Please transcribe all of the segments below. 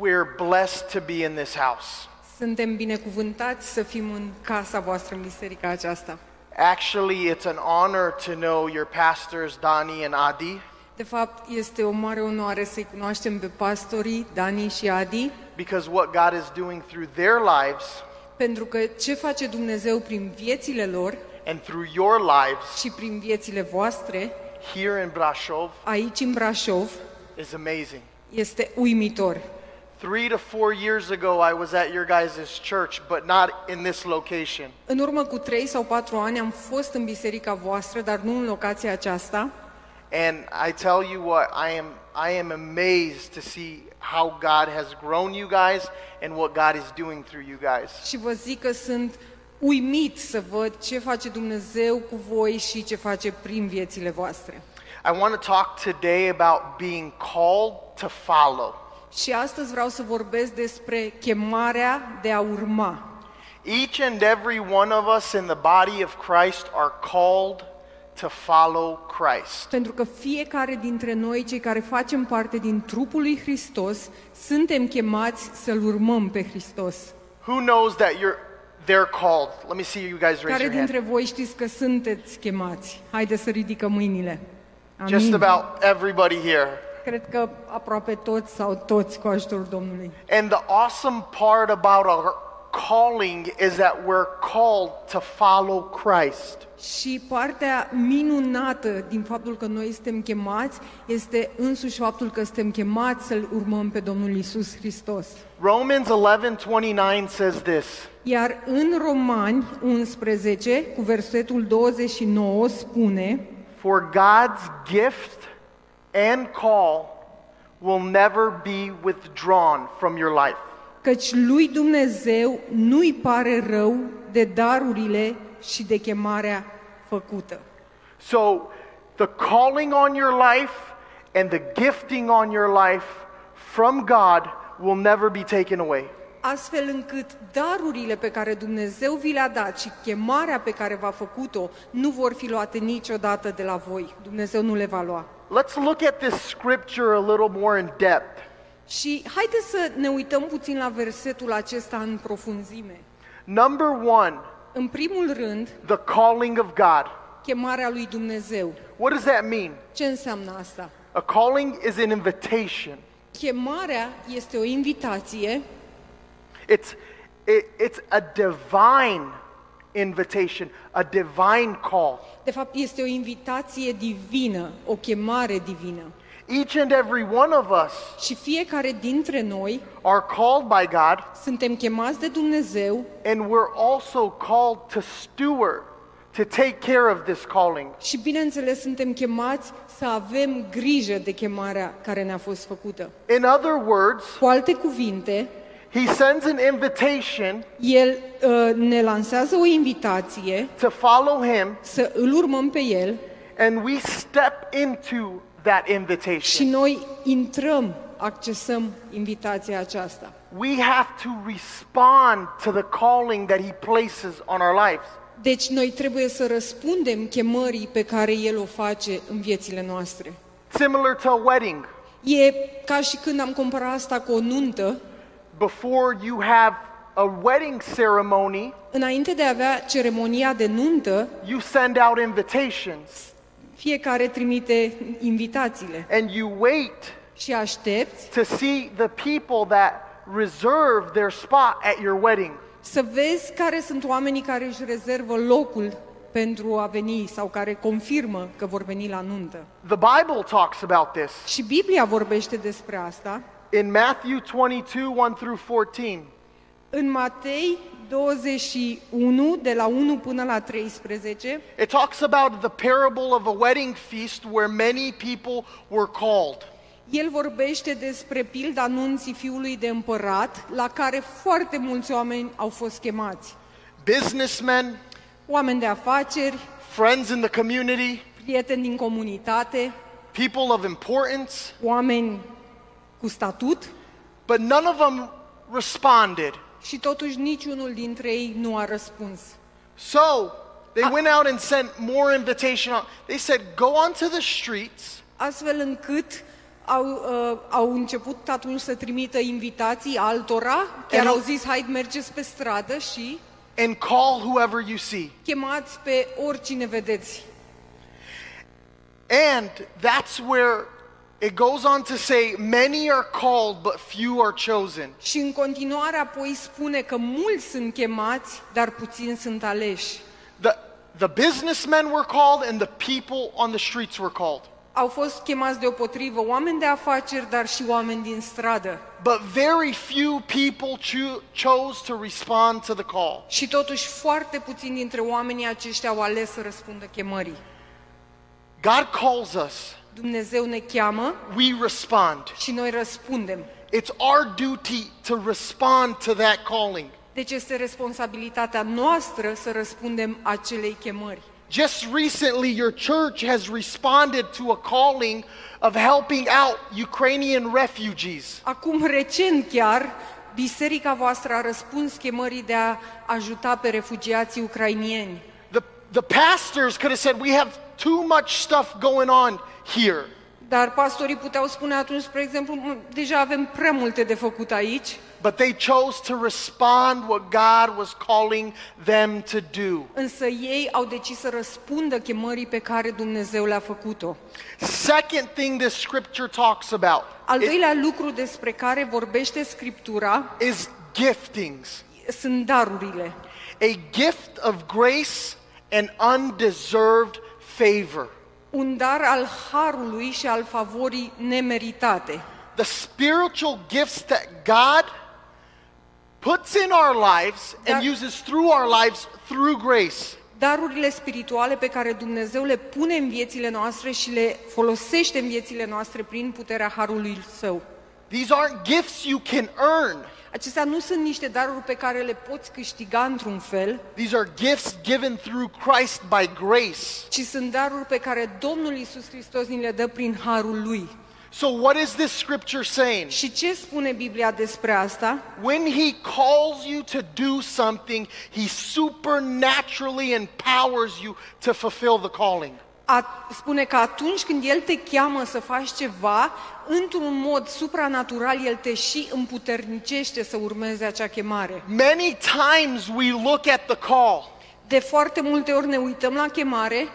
we're blessed to be in this house. Suntem binecuvântați să fim în casa voastră, în biserica aceasta. Actually, it's an honor to know your pastors, Dani and Adi, De fapt, este o mare onoare să-i cunoaștem pe pastorii Dani și Adi, because what God is doing through their lives pentru că ce face Dumnezeu prin viețile lor and through your lives și prin viețile voastre, here in Brashov aici în Brașov, is amazing. este uimitor. Three to four years ago, I was at your guys' church, but not in this location. În urmă cu trei sau patru ani am fost în biserica voastră, dar nu în locația aceasta. And I tell you what, I am, I am amazed to see how God has grown you guys and what God is doing through you guys. Și vă zic că sunt uimit să văd ce face Dumnezeu cu voi și ce face prin viețile voastre. I want to talk today about being called to follow. Și astăzi vreau să vorbesc despre chemarea de a urma. Each and every one of us in the body of Christ are called to follow Christ. Pentru că fiecare dintre noi, cei care facem parte din trupul lui Hristos, suntem chemați să-L urmăm pe Hristos. Who knows that you're they're called? Let me see you guys raise Care your hand. dintre voi știți că sunteți chemați? Haideți să ridicăm mâinile. Just Amin. about everybody here. Cred că aproape toți sau toți cu ajutorul Domnului. And the awesome part about our calling is that we're called to follow Christ. Și partea minunată din faptul că noi suntem chemați este însuși faptul că suntem chemați să-L urmăm pe Domnul Isus Hristos. Romans 11:29 says this. Iar în Romani 11, cu versetul 29, spune For God's gift and call will never be withdrawn from your life. Căci lui Dumnezeu nu-i pare rău de darurile și de chemarea făcută. So the calling on your life and the gifting on your life from God will never be taken away. Astfel încât darurile pe care Dumnezeu vi le-a dat și chemarea pe care v-a făcut-o nu vor fi luate niciodată de la voi. Dumnezeu nu le va lua. Let's look at this scripture a little more in depth. Și haideți să ne uităm puțin la versetul acesta în profunzime. Number 1, În primul rând, the calling of God. chemarea lui Dumnezeu. What does that mean? Ce înseamnă asta? A calling is an invitation. Chemarea este o invitație, It's it, it's a divine invitation, a divine call. de fapt este o invitație divină, o chemare divină. Each and every one of us Și fiecare dintre noi are called by God suntem chemați de Dumnezeu and we're also called to steward, to take care of this calling. și bineînțeles suntem chemați să avem grijă de chemarea care ne-a fost făcută. In other words, Cu alte cuvinte, he sends an invitation El uh, ne lansează o invitație to follow him să îl urmăm pe El and we step into that și invitation. noi intrăm, accesăm invitația aceasta. We have to respond to the calling that he places on our lives. Deci noi trebuie să răspundem chemării pe care El o face în viețile noastre. Similar to a wedding. E ca și când am comparat asta cu o nuntă, Before you have a wedding ceremony, înainte de a avea ceremonia de nuntă, you send out invitations fiecare trimite invitațiile and you wait și aștepți to see the people that reserve their spot at your wedding. să vezi care sunt oamenii care își rezervă locul pentru a veni sau care confirmă că vor veni la nuntă. The Bible talks about this Și Biblia vorbește despre asta in Matthew 22 1 through 14. în Matei 21, de la 1 până la 13, It talks about the parable of a wedding feast where many people were called. el vorbește despre pilda nunții fiului de împărat, la care foarte mulți oameni au fost chemați. Businessmen, Oameni de afaceri, friends in the community, prieteni din comunitate, people of importance, oameni cu statut but none of them responded. și totuși niciunul dintre ei nu a răspuns. So they went out and sent more invitation. out. They said, Go onto the streets Astfel încât Au, uh, au început atunci să trimită invitații altora, chiar And- au zis, hai mergeți pe stradă și and call whoever you see. chemați pe oricine vedeți. And that's where it goes on to say, many are called, but few are chosen. Și în continuare apoi spune că mulți sunt chemați, dar puțini sunt aleși. The, the businessmen were called, and the people on the streets were called. Au fost chemați deopotrivă oameni de afaceri, dar și oameni din stradă. But very few people cho- chose to respond to the call. Și totuși foarte puțini dintre oamenii aceștia au ales să răspundă chemării. God calls us, Dumnezeu ne cheamă we respond. și noi răspundem. It's our duty to respond to that calling. Deci este responsabilitatea noastră să răspundem acelei chemări. Just recently, your church has responded to a calling of helping out Ukrainian refugees. Acum, recent chiar, biserica voastră a răspuns chemării de a ajuta pe refugiații ucrainieni. The, the pastors could have said, We have too much stuff going on here. Dar pastorii puteau spune atunci, spre exemplu, "M, deja avem prea multe de făcut aici, But they chose to respond what God was calling them to do. însă ei au decis să răspundă chemării pe care Dumnezeu le-a făcut-o. Second thing this scripture talks about Al i- doilea lucru despre care vorbește Scriptura is giftings. sunt darurile. A gift of grace and undeserved favor. Un dar al harului și al favorii nemeritate. The spiritual gifts that God puts in our lives and Dar- uses through our lives through grace. Darurile spirituale pe care Dumnezeu le pune în viețile noastre și le folosește în viețile noastre prin puterea harului său. These aren't gifts you can earn. Acestea nu sunt niște daruri pe care le poți câștiga într-un fel, These are gifts given through Christ by grace. ci sunt daruri pe care Domnul Isus Hristos ni le dă prin harul lui. So, what is this scripture saying? Și ce spune Biblia despre asta? When He calls you to do something, He supernaturally empowers you to fulfill the calling. A, spune că atunci când El te cheamă să faci ceva, într-un mod supranatural El te și împuternicește să urmeze acea chemare. Many times we look at the call De foarte multe ori ne uităm la chemare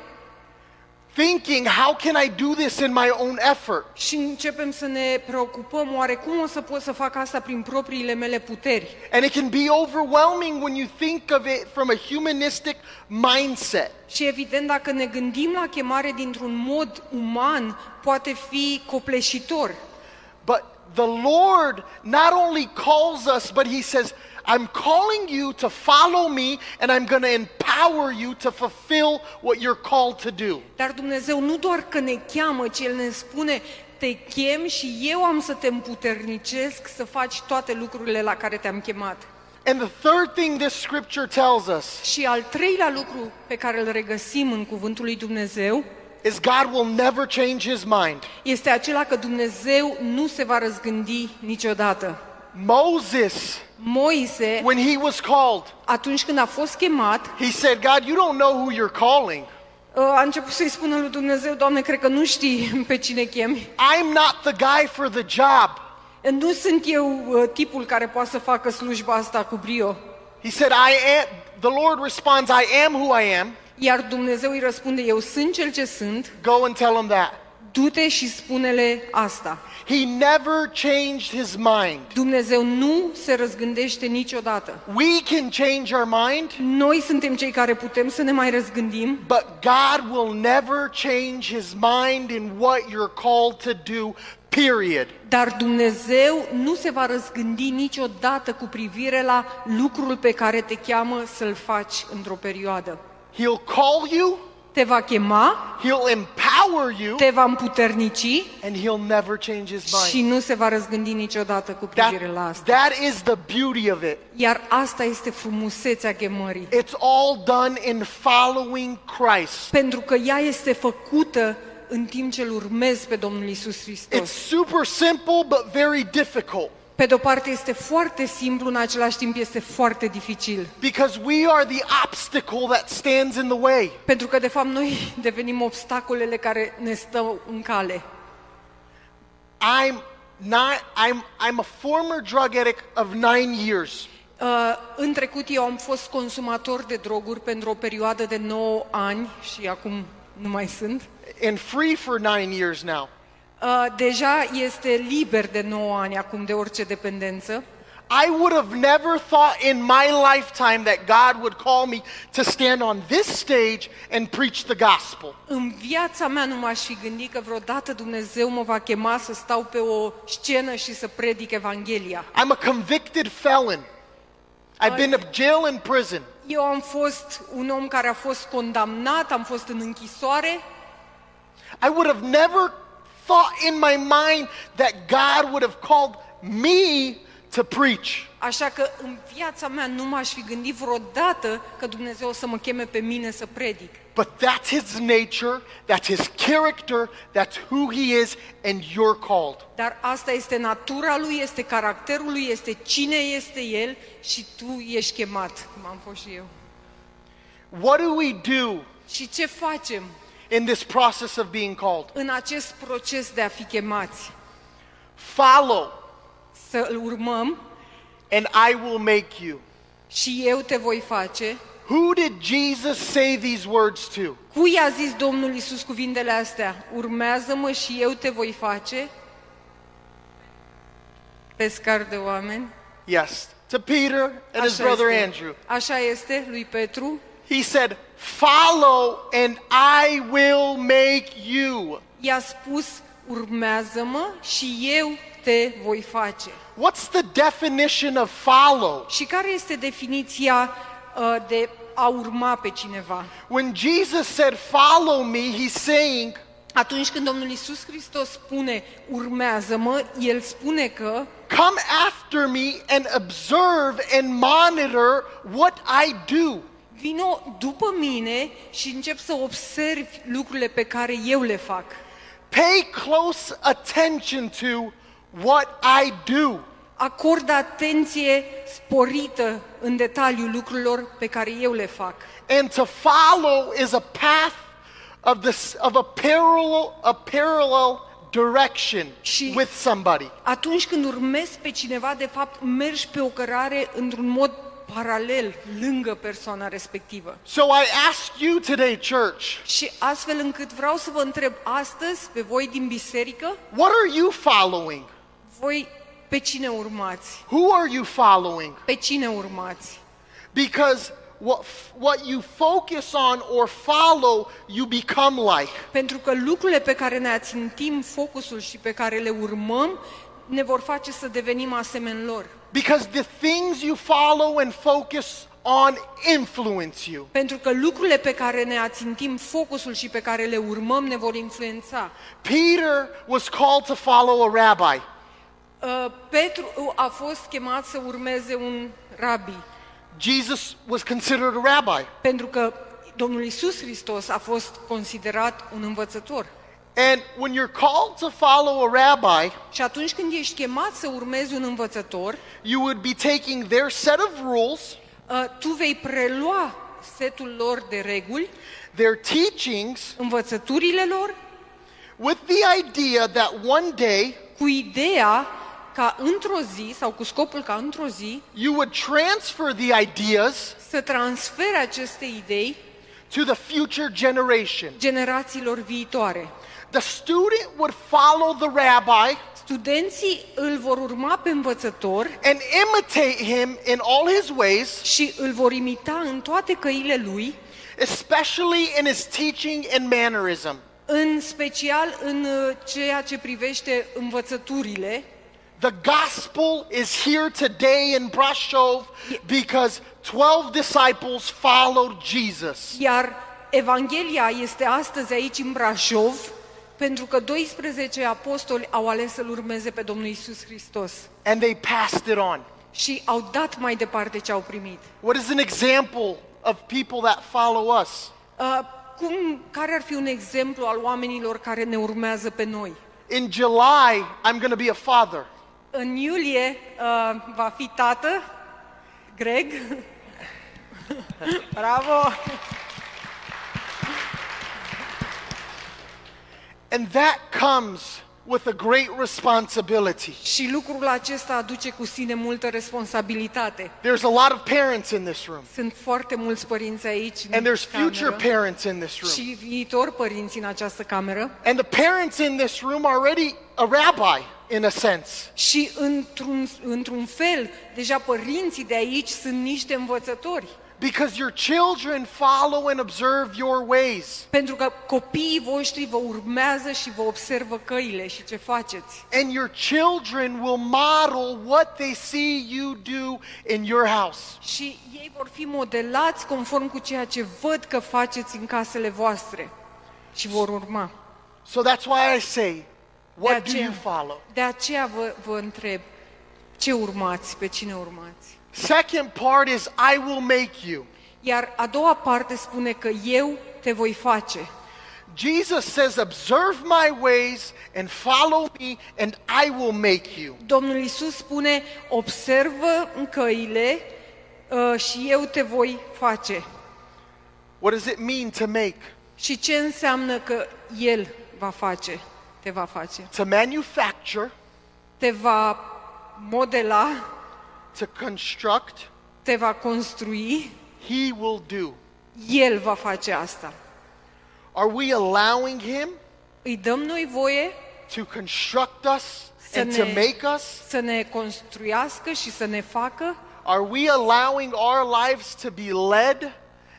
thinking, how can I do this in my own effort? și începem să ne preocupăm oare cum o să pot să fac asta prin propriile mele puteri. And it can be overwhelming when you think of it from a humanistic mindset. Și evident, dacă ne gândim la chemare dintr-un mod uman, poate fi copleșitor. But the Lord not only calls us, but He says, I'm calling you to follow me and I'm going to empower you to fulfill what you're called to do. Dar Dumnezeu nu doar că ne cheamă, ci El ne spune, te chem și eu am să te împuternicesc să faci toate lucrurile la care te-am chemat. And the third thing this scripture tells us Și al treilea lucru pe care îl regăsim în cuvântul lui Dumnezeu is God will never change His mind. este acela că Dumnezeu nu se va răzgândi niciodată. Moses, Moise, when he was called, atunci când a fost chemat, he said, God, you don't know who you're calling. a început să-i spună lui Dumnezeu, Doamne, cred că nu știi pe cine chemi. I'm not the guy for the job. Nu sunt eu uh, tipul care poate să facă slujba asta cu brio. He said, I am, the Lord responds, I am who I am. Iar Dumnezeu îi răspunde, eu sunt cel ce sunt, Go and tell him that. Du-te și spune-le asta. He never changed his mind. Dumnezeu nu se răzgândește niciodată. We can change our mind, Noi suntem cei care putem să ne mai răzgândim, but God will never change his mind in what you're called to do, period. dar Dumnezeu nu se va răzgândi niciodată cu privire la lucrul pe care te cheamă să-l faci într-o perioadă. He'll call you, Te va chema, he'll empower you, te va împuternici and he'll never change his și mind. nu se va răzgândi niciodată cu That, privire la asta. that is the beauty of it. Iar asta este frumusețea chemării. It's all done in following Christ. Pentru că ea este făcută în timp ce îl urmezi pe Domnul Isus It's Hristos. super simple, but very difficult. Pe de o parte este foarte simplu, în același timp este foarte dificil. Because we are the obstacle that stands in the way. Pentru că, de fapt, noi devenim obstacolele care ne stau în cale. I'm not I'm I'm a former drug addict of 9 years. Uh, în trecut eu am fost consumator de droguri pentru o perioadă de 9 ani și acum nu mai sunt. and free for 9 years now. Uh, deja este liber de 9 ani acum de orice dependență. I would have never thought in my lifetime that God would call me to stand on this stage and preach the gospel. În viața mea nu m-aș fi gândit că vreodată Dumnezeu mă va chema să stau pe o scenă și să predic Evanghelia. I'm a convicted felon. I've been to jail and prison. Eu am fost un om care a fost condamnat, am fost în închisoare. I would have never thought in my mind that God would have called me to preach. Așa că în viața mea nu m-aș fi gândit vreodată că Dumnezeu o să mă cheme pe mine să predic. But that's his nature, that's his character, that's who he is, and you're called. Dar asta este natura lui, este caracterul lui, este cine este el și tu ești chemat, cum am fost și eu. What do we do Și ce facem in this process of being called? în acest proces de a fi chemați? Follow, Să îl urmăm and I will make you. și eu te voi face. Who did Jesus say these words to? Cui a zis Domnul Isus cuvintele astea? Urmează-mă și eu te voi face? Pescar de oameni. Yes, to Peter and his brother este. Andrew. Așa este, lui Petru. He said, Follow, and I will make you. I-a spus, urmează-mă și eu te voi face. What's the definition of follow? Și care este definiția uh, de a urma pe cineva? When Jesus said, Follow me, he's saying, Atunci când Domnul Isus Hristos spune urmează-mă, El spune că Come after me and observe and monitor what I do. Vino după mine și încep să observi lucrurile pe care eu le fac. Pay close attention to what I do. Acordă atenție sporită în detaliu lucrurilor pe care eu le fac. And to follow is a path of, this, of a, parallel, a parallel direction Și- with somebody. Atunci când urmezi pe cineva, de fapt, mergi pe o cărare într-un mod paralel, lângă persoana respectivă. So I ask you today, church, Și astfel încât vreau să vă întreb astăzi, pe voi din biserică, what are you following? voi pe cine urmați? Who are you following? Pe cine urmați? Because what, what you focus on or follow, you become like. Pentru că lucrurile pe care ne ațintim focusul și pe care le urmăm ne vor face să devenim asemeni lor. Because the things you follow and focus on influence you. Pentru că lucrurile pe care ne ațintim focusul și pe care le urmăm ne vor influența. Peter was called to follow a rabbi. Uh, Petru a fost chemat să urmeze un rabi, Jesus was considered a rabbi. pentru că Domnul Isus Hristos a fost considerat un învățător. And when you're called to follow a rabbi, Și atunci când ești chemat să urmezi un învățător, you would be taking their set of rules, uh, tu vei prelua setul lor de reguli, their teachings, învățăturile lor, with the idea that one day cu ideea ca într-o zi, sau cu scopul ca într-o zi, you would transfer the ideas să transfere aceste idei to the future generation. generațiilor viitoare. The student would follow the rabbi Studenții îl vor urma pe învățător and imitate him in all his ways, și îl vor imita în toate căile lui, especially in his teaching and mannerism. în special în uh, ceea ce privește învățăturile. The gospel is here today in Brashov because 12 disciples followed Jesus. Iar Evanghelia este astăzi aici în Brașov pentru că 12 apostoli au ales să-L urmeze pe Domnul Isus Hristos And they passed it on. și au dat mai departe ce au primit. What is an example of people that follow us? Uh, cum, care ar fi un exemplu al oamenilor care ne urmează pe noi? In July, I'm going to be a father. În iulie uh, va fi tată, Greg. Bravo! And that comes with a great responsibility. Și lucrul acesta aduce cu sine multă responsabilitate. There's a lot of parents in this room, Sunt foarte mulți părinți aici în and there's future cameră parents in this room. și viitori părinți în această cameră. And the parents in this room are already a rabbi, in a sense. Și într-un, într-un fel, deja părinții de aici sunt niște învățători. Because your children follow and observe your ways. Pentru că copiii voștri vă urmează și vă observă căile și ce faceți. And your children will model what they see you do in your house. Și ei vor fi modelați conform cu ceea ce văd că faceți în casele voastre și vor urma. So that's why I say, De what do you aceea, follow? de aceea vă, vă întreb, ce urmați, pe cine urmați? Second part is, I will make you. Iar a doua parte spune că eu te voi face. Jesus says, observe my ways and follow me, and I will make you. Domnul Isus spune, observă în căile uh, și eu te voi face. What does it mean to make? Și ce înseamnă că El va face, te va face? To manufacture, Te va modela, to construct, te va construi, He will do. El va face asta. Are we allowing Him Îi dăm noi voie to construct us Să and to ne- make us? să ne construiască și să ne facă? Are we allowing our lives to be led?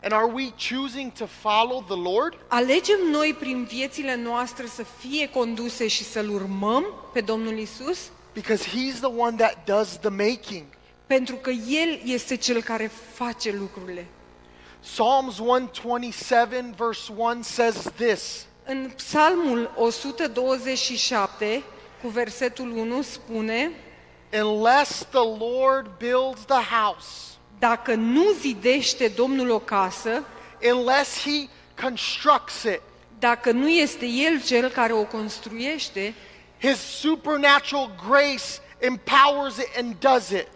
And are we choosing to follow the Lord? Alegem noi prin viețile noastre să fie conduse și să-L urmăm pe Domnul Isus? Because He's the one that does the making. Pentru că El este Cel care face lucrurile. Psalms 127, verse 1 says this În Psalmul 127, cu versetul 1, spune Unless the Lord builds the house, Dacă nu zidește Domnul o casă, unless He constructs it, dacă nu este El Cel care o construiește, His supernatural grace empowers it and does it.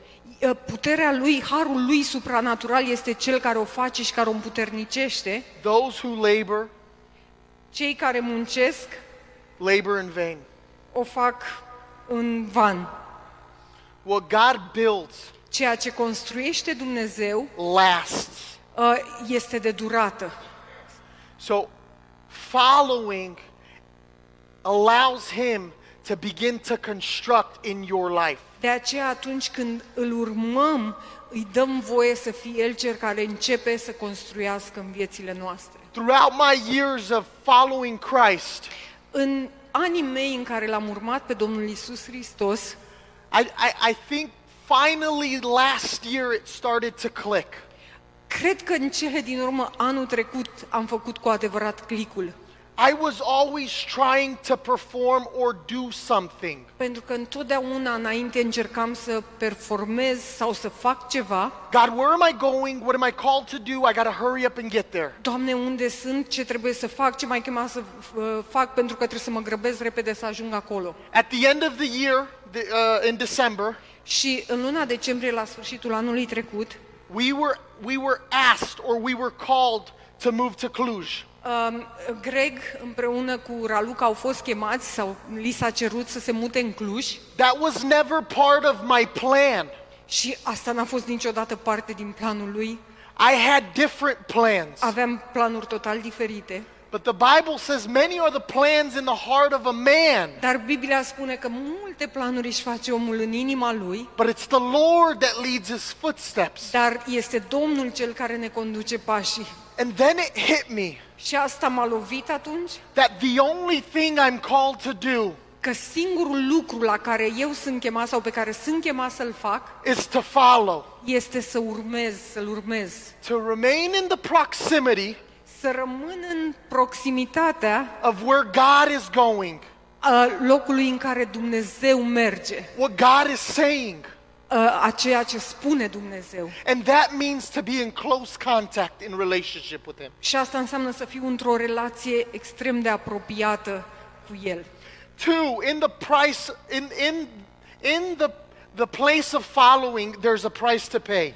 Puterea Lui, harul Lui supranatural este Cel care o face și care o împuternicește, Those who labor, cei care muncesc labor in vain. o fac în van. What God builds Ceea ce construiește Dumnezeu lasts. uh, este de durată. So, following allows Him to begin to construct in your life. De aceea atunci când îl urmăm, îi dăm voie să fie El cel care începe să construiască în viețile noastre. Throughout my years of following Christ, În anii mei în care l-am urmat pe Domnul Isus Hristos, I, I, I think finally last year it started to click. cred că în cele din urmă, anul trecut, am făcut cu adevărat clicul. I was always trying to perform or do something. Pentru că întotdeauna înainte încercam să performez sau să fac ceva. God, where am I going? What am I called to do? I got to hurry up and get there. Doamne, unde sunt? Ce trebuie să fac? Ce mai chemat să uh, fac? Pentru că trebuie să mă grăbesc repede să ajung acolo. At the end of the year, the, uh, in December, Și în luna decembrie, la sfârșitul anului trecut, we were, we were asked or we were called to move to Cluj. Um, Greg împreună cu Raluca au fost chemați sau li s-a cerut să se mute în Cluj That was never part of my plan. și asta n-a fost niciodată parte din planul lui. I had different plans. Aveam planuri total diferite. But the Bible says many are the plans in the heart of a man, Dar Biblia spune că multe planuri își face omul în inima lui, but it's the Lord that leads his footsteps. dar este Domnul cel care ne conduce pașii. And then it hit me Și asta m-a lovit atunci that the only thing I'm called to do că singurul lucru la care eu sunt chemat sau pe care sunt chemat să-l fac is to follow, este să urmez, să-l urmez. to remain in the proximity Să rămân în proximitatea of where God is going, a locului în care Dumnezeu merge, what God is saying. A a ceea ce spune Dumnezeu. And that means to be in close contact in relationship with Him. Și asta înseamnă să fiu într-o relație extrem de apropiată cu El. Two, in the price, in, in, in the, the place of following, there's a price to pay.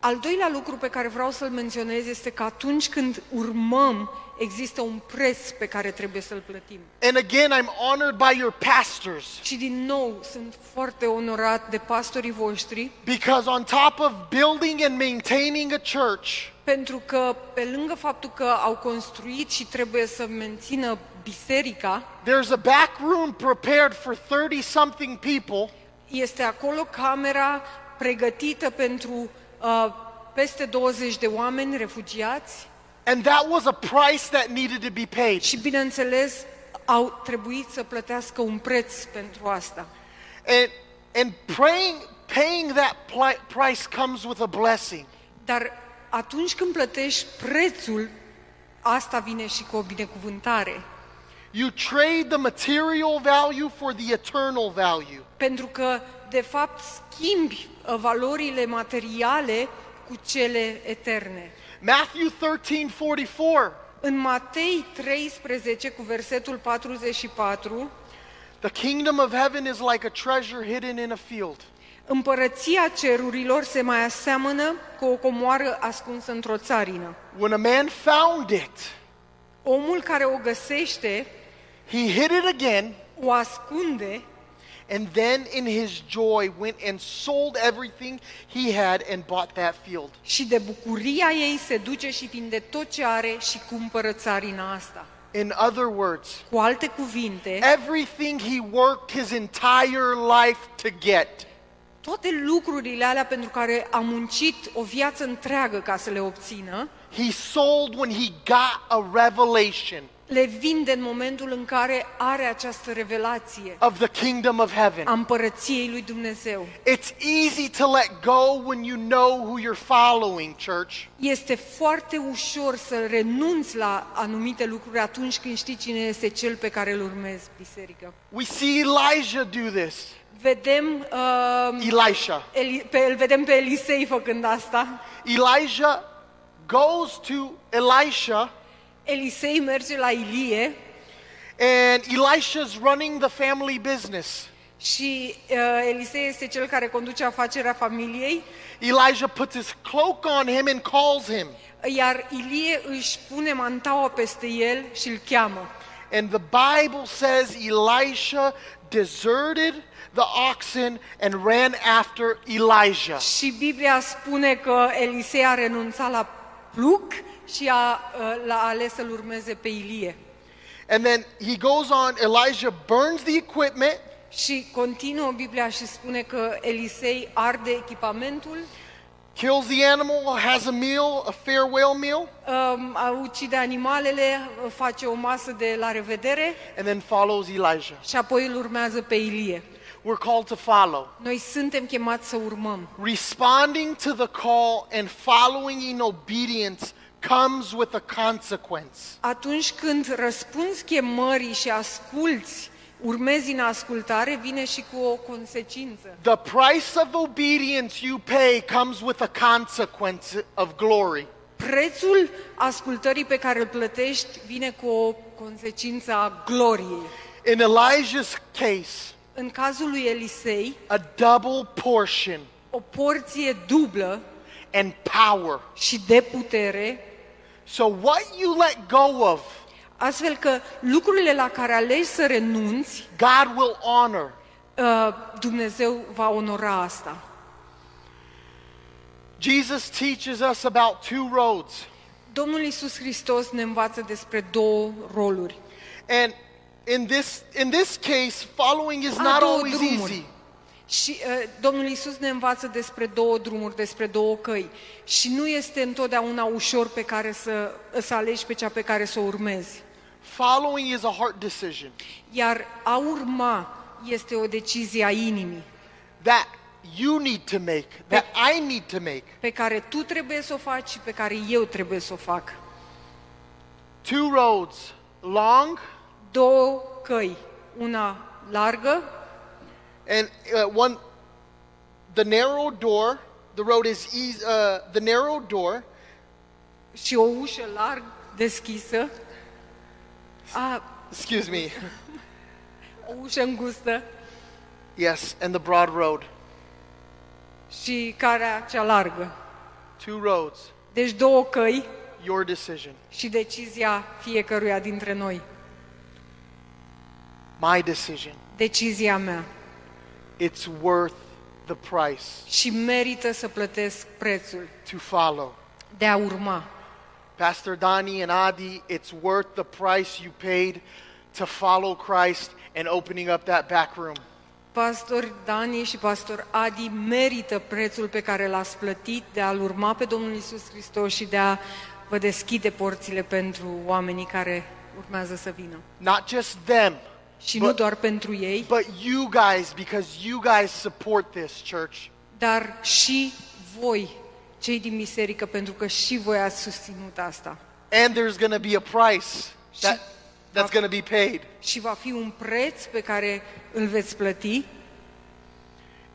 Al doilea lucru pe care vreau să-l menționez este că atunci când urmăm, există un preț pe care trebuie să-l plătim. And again, I'm honored by your pastors. Și din nou sunt foarte onorat de pastorii voștri, because on top of building and maintaining a church, pentru că pe lângă faptul că au construit și trebuie să mențină biserica, there's a back room prepared for 30 something people. este acolo camera pregătită pentru uh, peste 20 de oameni refugiați and that was a price that needed to be paid. și, bineînțeles, au trebuit să plătească un preț pentru asta. And and praying paying that pli- price comes with a blessing. Dar atunci când plătești prețul, asta vine și cu o binecuvântare. You trade the material value for the eternal value. Pentru că, de fapt, schimbi uh, valorile materiale cu cele eterne. Matthew 13:44 În Matei 13, cu versetul 44, The kingdom of heaven is like a treasure hidden in a field. împărăția cerurilor se mai aseamănă cu o comoară ascunsă într-o țarină. When a man found it, Omul care o găsește, he hid it again, o ascunde and then in his joy went and sold everything he had and bought that field. și de bucuria ei se duce și vinde tot ce are și cumpără țarina asta. In other words, Cu alte cuvinte, everything he worked his entire life to get, toate lucrurile alea pentru care a muncit o viață întreagă ca să le obțină, he sold when he got a revelation le vinde în momentul în care are această revelație of the kingdom of heaven. a împărăției lui Dumnezeu. It's easy to let go when you know who you're following, church. Este foarte ușor să renunți la anumite lucruri atunci când știi cine este cel pe care îl urmezi, biserică. We see Elijah do this. Vedem, uh, Elisha. Eli, pe, îl vedem pe Elisei făcând asta. Elijah goes to Elisha, Elisei merge la Ilie and Elisha's running the family business. și uh, Elisei este cel care conduce afacerea familiei, Elijah puts his cloak on him and calls him. iar Ilie își pune mantaua peste el și îl cheamă. And the Bible says Elisha deserted the oxen and ran after Elijah. Și Biblia spune că Elisei a renunțat la pluc și a, uh, l-a ales să-l urmeze pe Ilie. And then he goes on, Elijah burns the equipment, Și continuă Biblia și spune că Elisei arde echipamentul, kills the animal, has a meal, a farewell meal, um, a- ucide animalele, face o masă de la revedere and then follows Elijah. și apoi îl urmează pe Ilie. We're called to follow. Noi suntem chemați să urmăm. Responding to the call and following in obedience comes with a consequence. Atunci când răspunzi chemării și asculți, urmezi în ascultare, vine și cu o consecință. The price of obedience you pay comes with a consequence of glory. Prețul ascultării pe care îl plătești vine cu o consecință a gloriei. In Elijah's case, În cazul lui Elisei, a double portion o porție dublă and power. și de putere, So, what you let go of, astfel că lucrurile la care alegi să renunți, God will honor. uh, Dumnezeu va onora asta. Jesus teaches us about two roads. Domnul Isus Hristos ne învață despre două roluri. And in this, in this case, following is Ah, not două always drumuri. easy. Și uh, Domnul Isus ne învață despre două drumuri, despre două căi. Și nu este întotdeauna ușor pe care să, să alegi pe cea pe care să o urmezi. Following is a heart decision Iar a urma este o decizie a inimii, that you need to make, that I need to make. pe care tu trebuie să o faci și pe care eu trebuie să o fac. Two roads, long Două căi, una largă and uh, one, the narrow door. The road is easy, uh, the narrow door, și o ușă larg deschisă, a, excuse me, o ușă îngustă yes, and the broad road. și care cea largă. Two roads. Deci două căi Your decision. și decizia fiecăruia dintre noi. My decision. Decizia mea. It's worth the price Și merită să plătesc prețul to follow. de a urma. Pastor Donnie and Adi, it's worth the price you paid to follow Christ and opening up that back room. Pastor Dani și pastor Adi merită prețul pe care l-ați plătit de a-L urma pe Domnul Isus Hristos și de a vă deschide porțile pentru oamenii care urmează să vină. Not just them, Și nu But- doar pentru ei, but you guys, because you guys support this church. dar și voi, cei din biserică, pentru că și voi ați susținut asta. And there's going to be a price that, that's going to be paid Și va fi un preț pe care îl veți plăti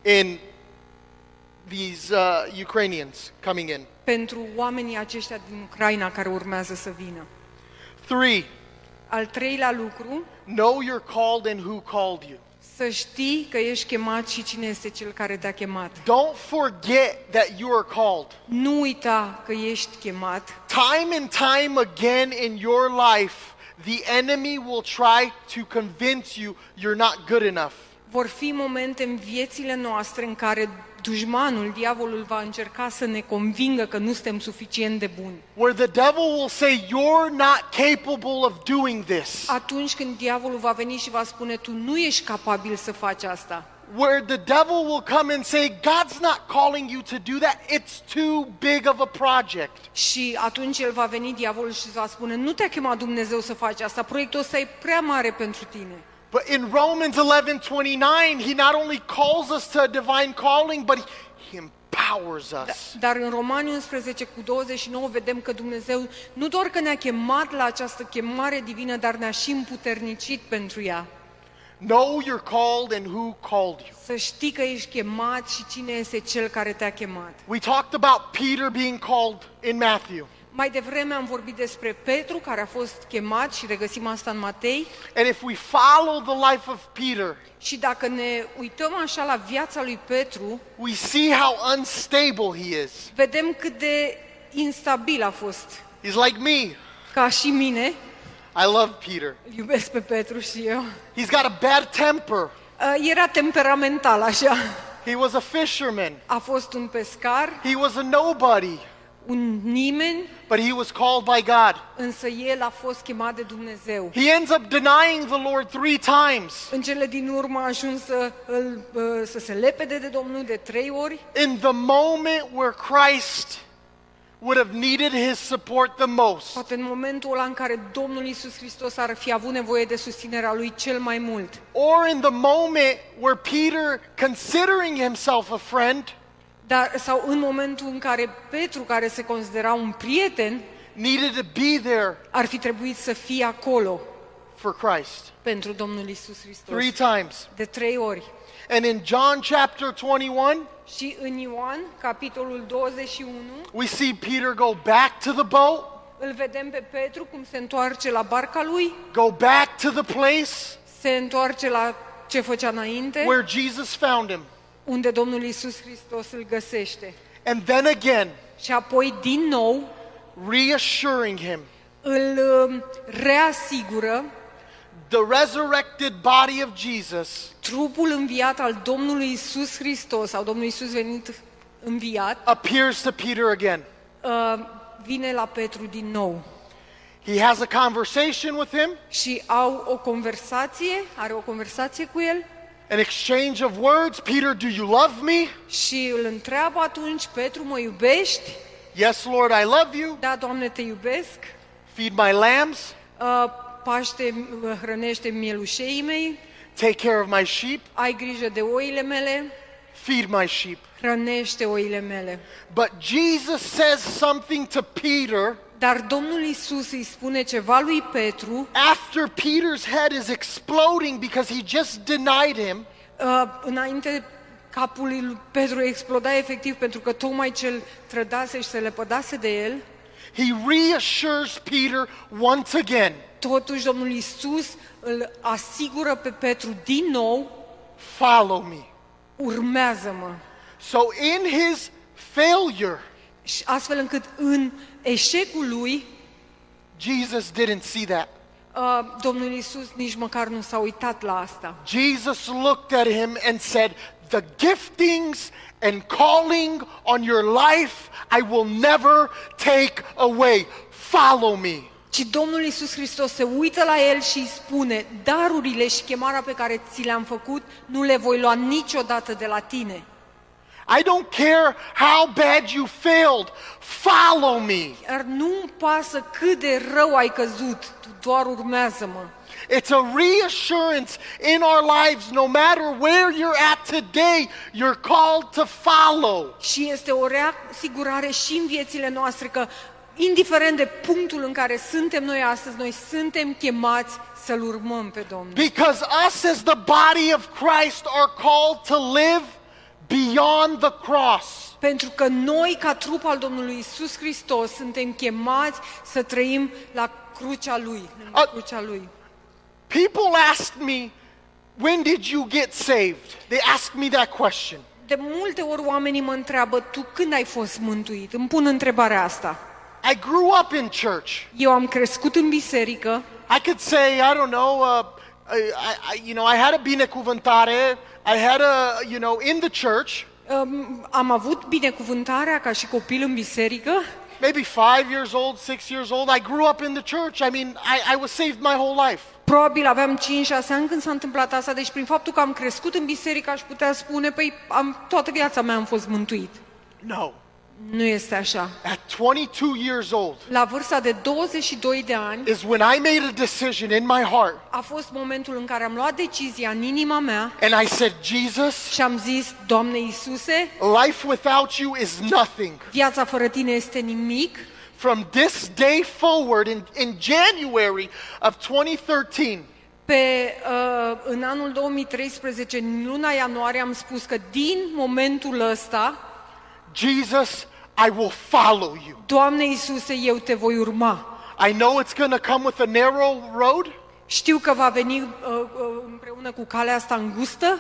in these uh, Ukrainians coming in. pentru oamenii aceștia din Ucraina care urmează să vină. Three, Al treilea lucru, know you're called and who called you. să știi că ești chemat și cine este cel care te-a chemat. Don't forget that you are called. Nu uita că ești chemat. Time and time again in your life, the enemy will try to convince you you're not good enough. Vor fi momente în viețile noastre în care dușmanul, diavolul, va încerca să ne convingă că nu suntem suficient de buni. Where the devil will say, You're not capable of doing this. Atunci când diavolul va veni și va spune tu nu ești capabil să faci asta. Where the devil will come and say, God's not calling you to do that. It's too big of a project. Și atunci el va veni diavolul și îți va spune nu te-a chemat Dumnezeu să faci asta, proiectul ăsta e prea mare pentru tine. But in Romans 11:29, he not only calls us to a divine calling, but he, he empowers us. Dar în Romani 11 cu 29 vedem că Dumnezeu nu doar că ne-a chemat la această chemare divină, dar ne-a și împuternicit pentru ea. Know you're called and who called you. Să știi că ești chemat și cine este cel care te-a chemat. We talked about Peter being called in Matthew. Mai devreme am vorbit despre Petru, care a fost chemat și regăsim asta în Matei. And if we follow the life of Peter, Și dacă ne uităm așa la viața lui Petru, we see how unstable he is. vedem cât de instabil a fost. He's like me. Ca și mine, I love Peter. îl iubesc pe Petru și eu. He's got a bad temper. Uh, Era temperamental așa. He was a fisherman. A fost un pescar, He was a nobody, un nimeni, but he was called by God. însă el a fost chemat de Dumnezeu. He ends up denying the Lord three times. În cele din urmă a ajuns să, îl, uh, să se lepede de Domnul de trei ori In the moment where Christ would have needed his support the most, Poate în momentul ăla în care Domnul Isus Hristos ar fi avut nevoie de susținerea lui cel mai mult. or in the moment where Peter, considering himself a friend, Dar, sau în momentul în care Petru, care se considera un prieten, needed to be there ar fi trebuit să fie acolo for Christ. pentru Domnul Isus Hristos. Three times. De trei ori. And in John chapter 21, Și în Ioan, capitolul 21, we see Peter go back to the boat, îl vedem pe Petru cum se întoarce la barca lui, go back to the place se întoarce la ce făcea înainte, where Jesus found him. Unde Domnul Isus Hristos îl găsește. And then again, Și apoi, din nou, reassuring him îl um, reasigură the resurrected body of Jesus trupul înviat al Domnului Isus Hristos, sau Domnului Isus venit înviat, appears to Peter again. uh, vine la Petru din nou. He has a conversation with him, Și au o conversație, are o conversație cu el an exchange of words. Peter, do you love me? și îl întreabă atunci, Petru, mă iubești? Yes, Lord, I love you. Da, Doamne, te iubesc. Feed my lambs, Uh, Paște, hrănește mielușeii mei, take care of my sheep, ai grijă de oile mele, feed my sheep. hrănește oile mele. But Jesus says something to Peter Dar Domnul Isus îi spune ceva lui Petru, after Peter's head is exploding because he just denied him. uh, înainte capul lui Petru exploda efectiv pentru că tocmai cel trădase și se lepădase de el, He reassures Peter once again totuși Domnul Isus îl asigură pe Petru din nou, follow me. urmează-mă. So, in his failure, Și astfel încât în eșecul lui, Jesus didn't see that. uh, Domnul Isus nici măcar nu s-a uitat la asta. Jesus looked at him and said, The giftings and calling on your life I will never take away. Follow me. Ci Domnul Isus Hristos se uită la el și îi spune, darurile și chemarea pe care ți le-am făcut, nu le voi lua niciodată de la tine. I don't care how bad you failed. Follow me. Iar nu-mi pasă cât de rău ai căzut, tu doar urmează-mă. It's a reassurance in our lives, no matter where you're at today, you're called to follow. Și este o reasigurare și în viețile noastre că, indiferent de punctul în care suntem noi astăzi, noi suntem chemați să-L urmăm pe Domnul. Because us as the body of Christ are called to live beyond the cross. Pentru că noi, ca trup al Domnului Isus Hristos, suntem chemați să trăim la crucea Lui, lângă A- crucea Lui. People ask me, when did you get saved? They ask me that question. De multe ori oamenii mă întreabă, tu când ai fost mântuit? Îmi pun întrebarea asta. I grew up in church. Eu am crescut în biserică, I could say, I don't know, uh, I, I, you know, I had a binecuvântare. I had a, you know, in the church, um, am avut binecuvântarea ca și copil în biserică, maybe five years old, six years old. I grew up in the church. I mean, I, I was saved my whole life. Probabil aveam 5-6 ani când s-a întâmplat asta, deci prin faptul că am crescut în biserică aș putea spune, păi am, toată viața mea am fost mântuit. No. Nu este așa. At 22 years old La vârsta de 22 de ani is when I made a decision in my heart a fost momentul în care am luat decizia în inima mea and I said, Jesus, și am zis, Doamne Iisuse, life without you is nothing. viața fără tine este nimic. From this day forward, in, in January of 2013, Pe, uh, în anul 2013, în luna ianuarie, am spus că din momentul ăsta, Jesus, I will follow you. Doamne Iisuse, eu te voi urma. I know it's going to come with a narrow road. Știu că va veni uh, uh, împreună cu calea asta îngustă,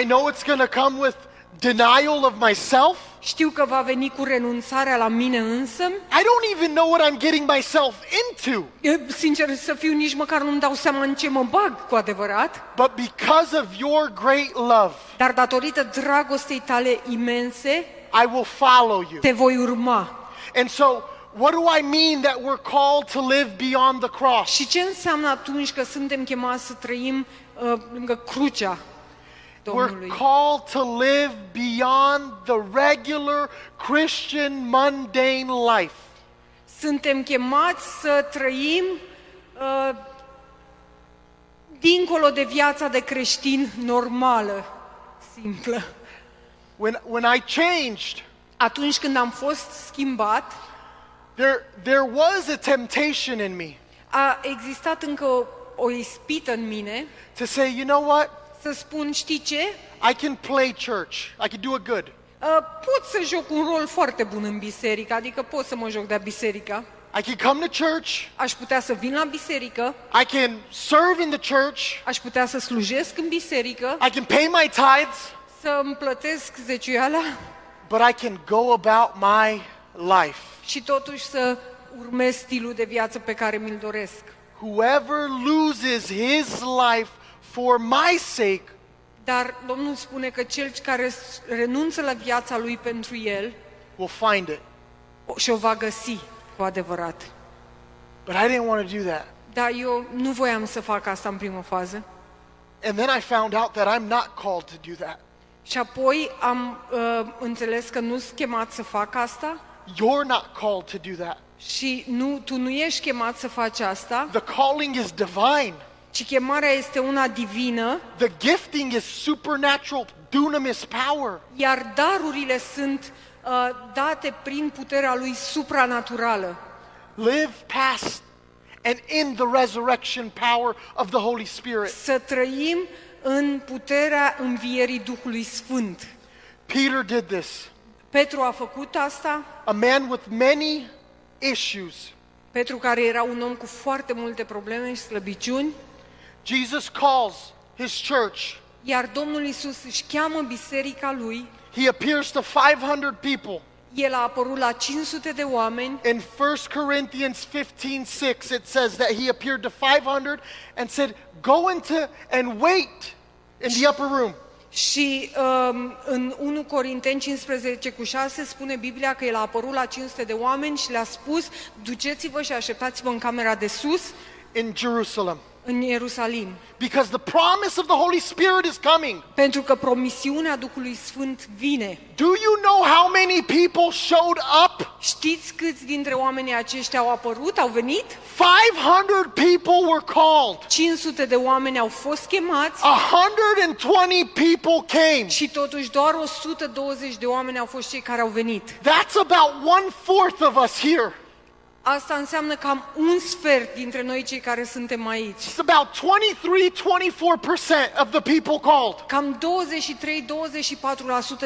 I know it's going to come with denial of myself. știu că va veni cu renunțarea la mine însă. I don't even know what I'm getting myself into. Eu, sincer să fiu, nici măcar nu-mi dau seama în ce mă bag cu adevărat, But because of your great love, dar datorită dragostei tale imense, I will follow you. te voi urma. And so, what do I mean that we're called to live beyond the cross? Și ce înseamnă atunci că suntem chemați să trăim uh, lângă crucea Domnului? We're called to live beyond the regular Christian mundane life. Suntem chemați să trăim uh, dincolo de viața de creștin normală, simplă. When, when I changed, Atunci când am fost schimbat, there, there was a temptation in me a existat încă o, o ispită în mine to say, you know what? să spun, știi ce? I can play church. I can do it good. Uh, pot să joc un rol foarte bun în biserică, adică pot să mă joc de biserică. I can come to church. Aș putea să vin la biserică, I can serve in the church. aș putea să slujesc în biserică, I can pay my tithes. Să îmi plătesc zeciuiala But I can go about my life. și totuși să urmez stilul de viață pe care mi-l doresc. Whoever loses his life for my sake Dar Domnul spune că cel care s- renunță la viața lui pentru el will find it. o- și-o va găsi cu adevărat. But I didn't want to do that. Dar eu nu voiam să fac asta în primă fază. And then I found out that I'm not called to do that. Și apoi am uh, înțeles că nu sunt chemat să fac asta You're not called to do that. și nu, tu nu ești chemat să faci asta, The calling is divine. ci chemarea este una divină, The gifting is supernatural, dunamis power. iar darurile sunt uh, date prin puterea lui supranaturală. Live past and in the resurrection power of the Holy Spirit. Să trăim în puterea învierii Duhului Sfânt. Peter did this. Petru a făcut asta, A man with many issues. Petru care era un om cu foarte multe probleme și slăbiciuni, Jesus calls his church. iar Domnul Isus își cheamă biserica lui, He appears to 500 people. El a apărut la 500 de oameni In 1 Corinthians 15 6, it says that he appeared to 500 and said, Go into and wait in the upper room. și um, în 1 Corinteni 15 cu 6 spune Biblia că el a apărut la 500 de oameni și le-a spus duceți-vă și așteptați-vă în camera de sus in Jerusalem. În Ierusalim. Because the promise of the Holy Spirit is coming. Pentru că promisiunea Duhului Sfânt vine. Do you know how many people showed up? Știți câți dintre oamenii aceștia au apărut, au venit? 500 people were called. 500 de oameni au fost chemați 120 people came. și totuși doar 120 de oameni au fost cei care au venit. That's about one fourth of us here. Asta înseamnă cam un sfert dintre noi cei care suntem aici. It's about 23, 24% of the people called. Cam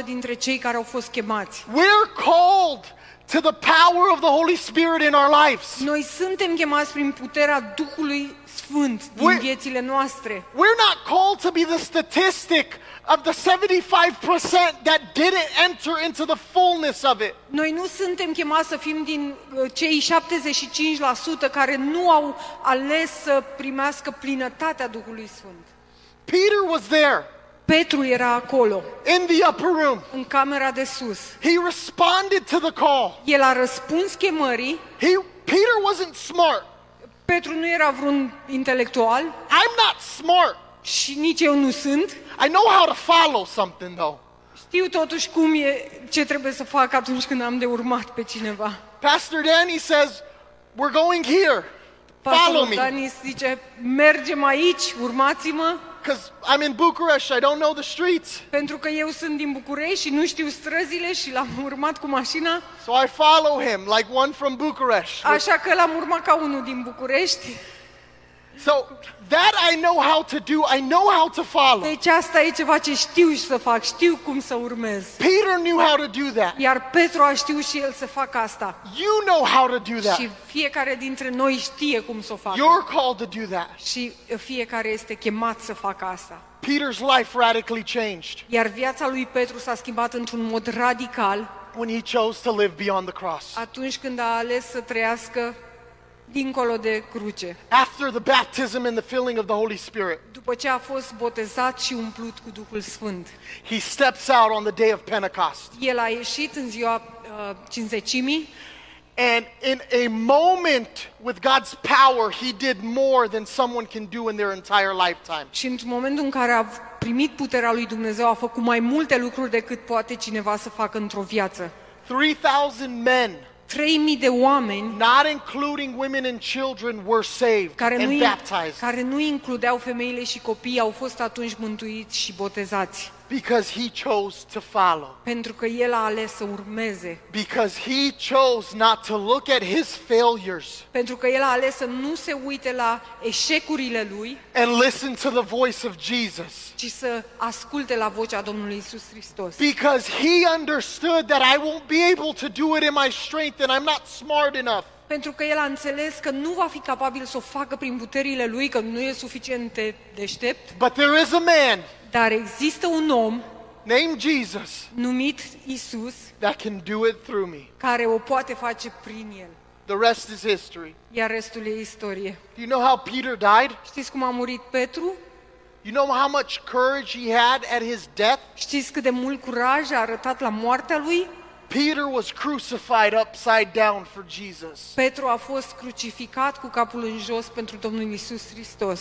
23-24% dintre cei care au fost chemați. We're called to the power of the Holy Spirit in our lives. Noi suntem chemați prin puterea Duhului Sfânt din We're- viețile noastre. We're not called to be the statistic of the 75% that didn't enter into the fullness of it. Noi nu suntem chemați să fim din uh, cei 75% care nu au ales să primească plinătatea Duhului Sfânt. Peter was there Petru era acolo, in the upper room. în camera de sus. He responded to the call. El a răspuns chemării. He, Peter wasn't smart. Petru nu era vreun intelectual I'm not smart. Și nici eu nu sunt. I know how to follow something though. Știu totuși cum e, ce trebuie să fac atunci când am de urmat pe cineva. Pastor Danny says, We're going here. Follow Pastorul me. Danis zice, mergem aici, urmați-mă, Because I'm in Bucharest, I don't know the streets. pentru că eu sunt din București și nu știu străzile și l-am urmat cu mașina, So I follow him like one from Bucharest. așa că l-am urmat ca unul din București. So that I know how to do, I know how to follow. Deci asta e ceva ce știu să fac, știu cum să urmez. Peter knew how to do that. Iar Petru a știut și el să facă asta. You know how to do that. Și fiecare dintre noi știe cum să o facă. You're called to do that. Și fiecare este chemat să facă asta. Peter's life radically changed Iar viața lui Petru s-a schimbat într-un mod radical when he chose to live beyond the cross. atunci când a ales să trăiască dincolo de cruce. After the baptism and the filling of the Holy Spirit, După ce a fost botezat și umplut cu Duhul Sfânt. he steps out on the day of Pentecost. El a ieșit în ziua uh, cinzecimii And in a moment with God's power, he did more than someone can do in their entire lifetime. și într-un moment în care a primit puterea lui Dumnezeu a făcut mai multe lucruri decât poate cineva să facă într-o viață. 3,000 men, 3000 de oameni not including women and children, were saved care and nu, baptized care nu includeau femeile și copiii au fost atunci mântuiți și botezați. Because he chose to follow. Pentru că el a ales să urmeze. Because he chose not to look at his failures Pentru că el a ales să nu se uite la eșecurile lui, and listen to the voice of Jesus. ci să asculte la vocea Domnului Isus Hristos. Because he understood that I won't be able to do it in my strength and I'm not smart enough. Pentru că el a înțeles că nu va fi capabil să o facă prin puterile lui, că nu e suficient de deștept, But there is a man dar există un om named Jesus numit Isus that can do it through me. care o poate face prin el. The rest is history. Iar restul e istorie. Do you know how Peter died? Știți cum a murit Petru? You know how much courage he had at his death? Știți cât de mult curaj a arătat la moartea lui? Peter was crucified upside down for Jesus. Petru a fost crucificat cu capul în jos pentru Domnul Isus Hristos.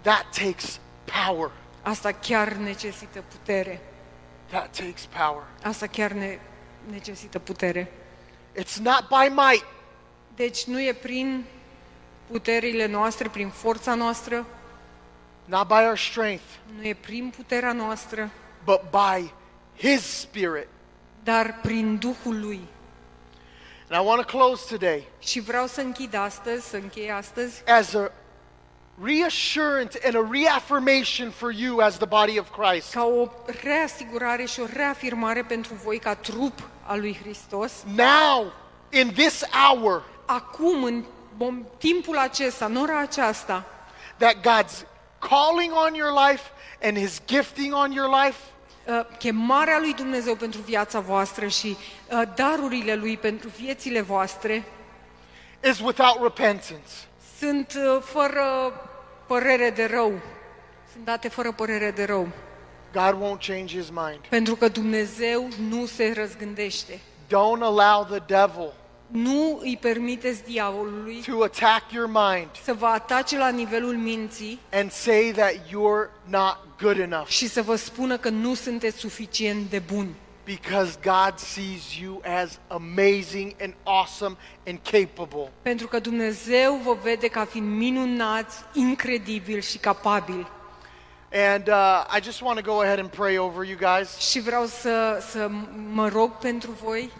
That takes power. Asta chiar necesită putere. That takes power. Asta chiar ne necesită putere. It's not by might, Deci nu e prin puterile noastre, prin forța noastră, not by our strength, nu e prin puterea noastră, but by his spirit. dar prin Duhul lui. And I want to close today Și vreau să închid astăzi, să închei astăzi, as a reassurance and a reaffirmation for you as the body of Christ. ca o reasigurare și o reafirmare pentru voi ca trup al lui Hristos. Now, in this hour, Acum, în mom- timpul acesta, în ora aceasta, that God's calling on your life and his gifting on your life uh, chemarea lui Dumnezeu pentru viața voastră și uh, darurile lui pentru viețile voastre is without repentance. Sunt uh, fără părere de rău. Sunt date fără părere de rău. God won't change his mind. Pentru că Dumnezeu nu se răzgândește. Don't allow the devil Nu îi permiteți diavolului to attack your mind să vă atace la nivelul minții and say that you're not good enough și să vă spună că nu sunteți suficient de buni. Because God sees you as amazing and awesome and capable. Pentru că Dumnezeu vă vede ca fiind minunați, incredibil și capabili. And uh, I just want to go ahead and pray over you guys. Și vreau să, să mă rog pentru voi.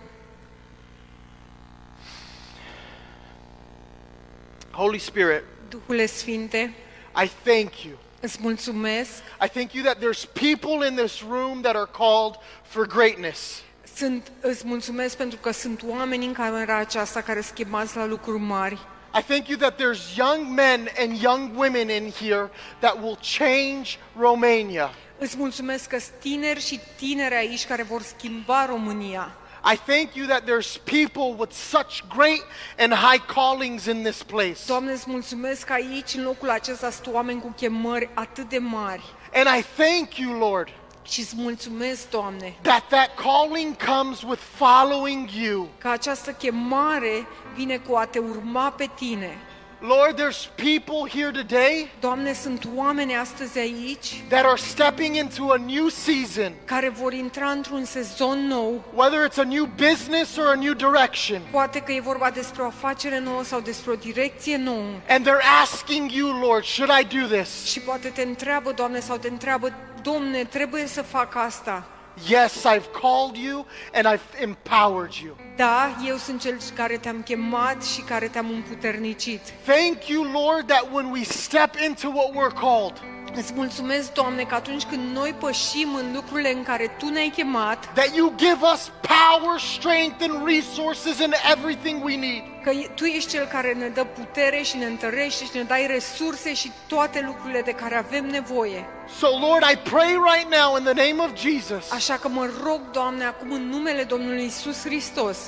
Holy Spirit, Duhule Sfinte, I thank you. Îți mulțumesc. I thank you that there's people in this room that are called for greatness. Sunt, îți mulțumesc pentru că sunt oameni în camera aceasta care sunt chemați la lucruri mari. I thank you that there's young men and young women in here that will change Romania. Îți mulțumesc că sunt tineri și tineri aici care vor schimba România. I thank you that there's people with such great and high callings in this place. Doamne, îți mulțumesc că aici, în locul acesta, sunt oameni cu chemări atât de mari. And I thank you, Lord, Și îți mulțumesc, Doamne, that that calling comes with following you. că această chemare vine cu a te urma pe tine. Lord, there's people here today Doamne, sunt oameni astăzi aici that are stepping into a new season, care vor intra într-un sezon nou. whether it's a new business or a new direction. Poate că e vorba despre o afacere nouă sau despre o direcție nouă. And they're asking you, Lord, should I do this? Și poate te întreabă, Doamne, sau te întreabă, Domne, trebuie să fac asta. Yes, I've called you and I've empowered you. Da, eu sunt cel care te-am chemat și care te-am împuternicit. Thank you, Lord, that when we step into what we're called, Îți mulțumesc, Doamne, că atunci când noi pășim în lucrurile în care Tu ne-ai chemat, that you give us power, strength, and resources and everything we need. că Tu ești Cel care ne dă putere și ne întărește și ne dai resurse și toate lucrurile de care avem nevoie. So, Lord, I pray right now in the name of Jesus Așa că mă rog, Doamne, acum în numele Domnului Isus Hristos,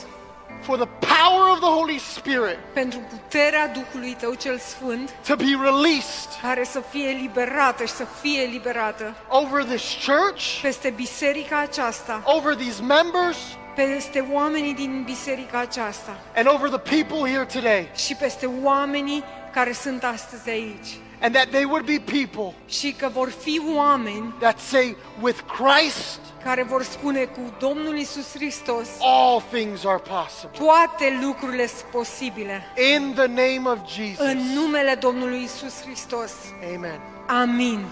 for the power of the Holy Spirit pentru puterea Duhului Tău cel Sfânt, to be released care să fie liberată și să fie liberată over this church, peste biserica aceasta, over these members, peste oamenii din biserica aceasta and over the people here today. și peste oamenii care sunt astăzi aici. And that they would be people Și că vor fi oameni that say, with Christ, care vor spune cu Domnul Isus Hristos, all things are possible. toate lucrurile sunt posibile. In the name of Jesus. În numele Domnului Isus Hristos. Amen. Amin.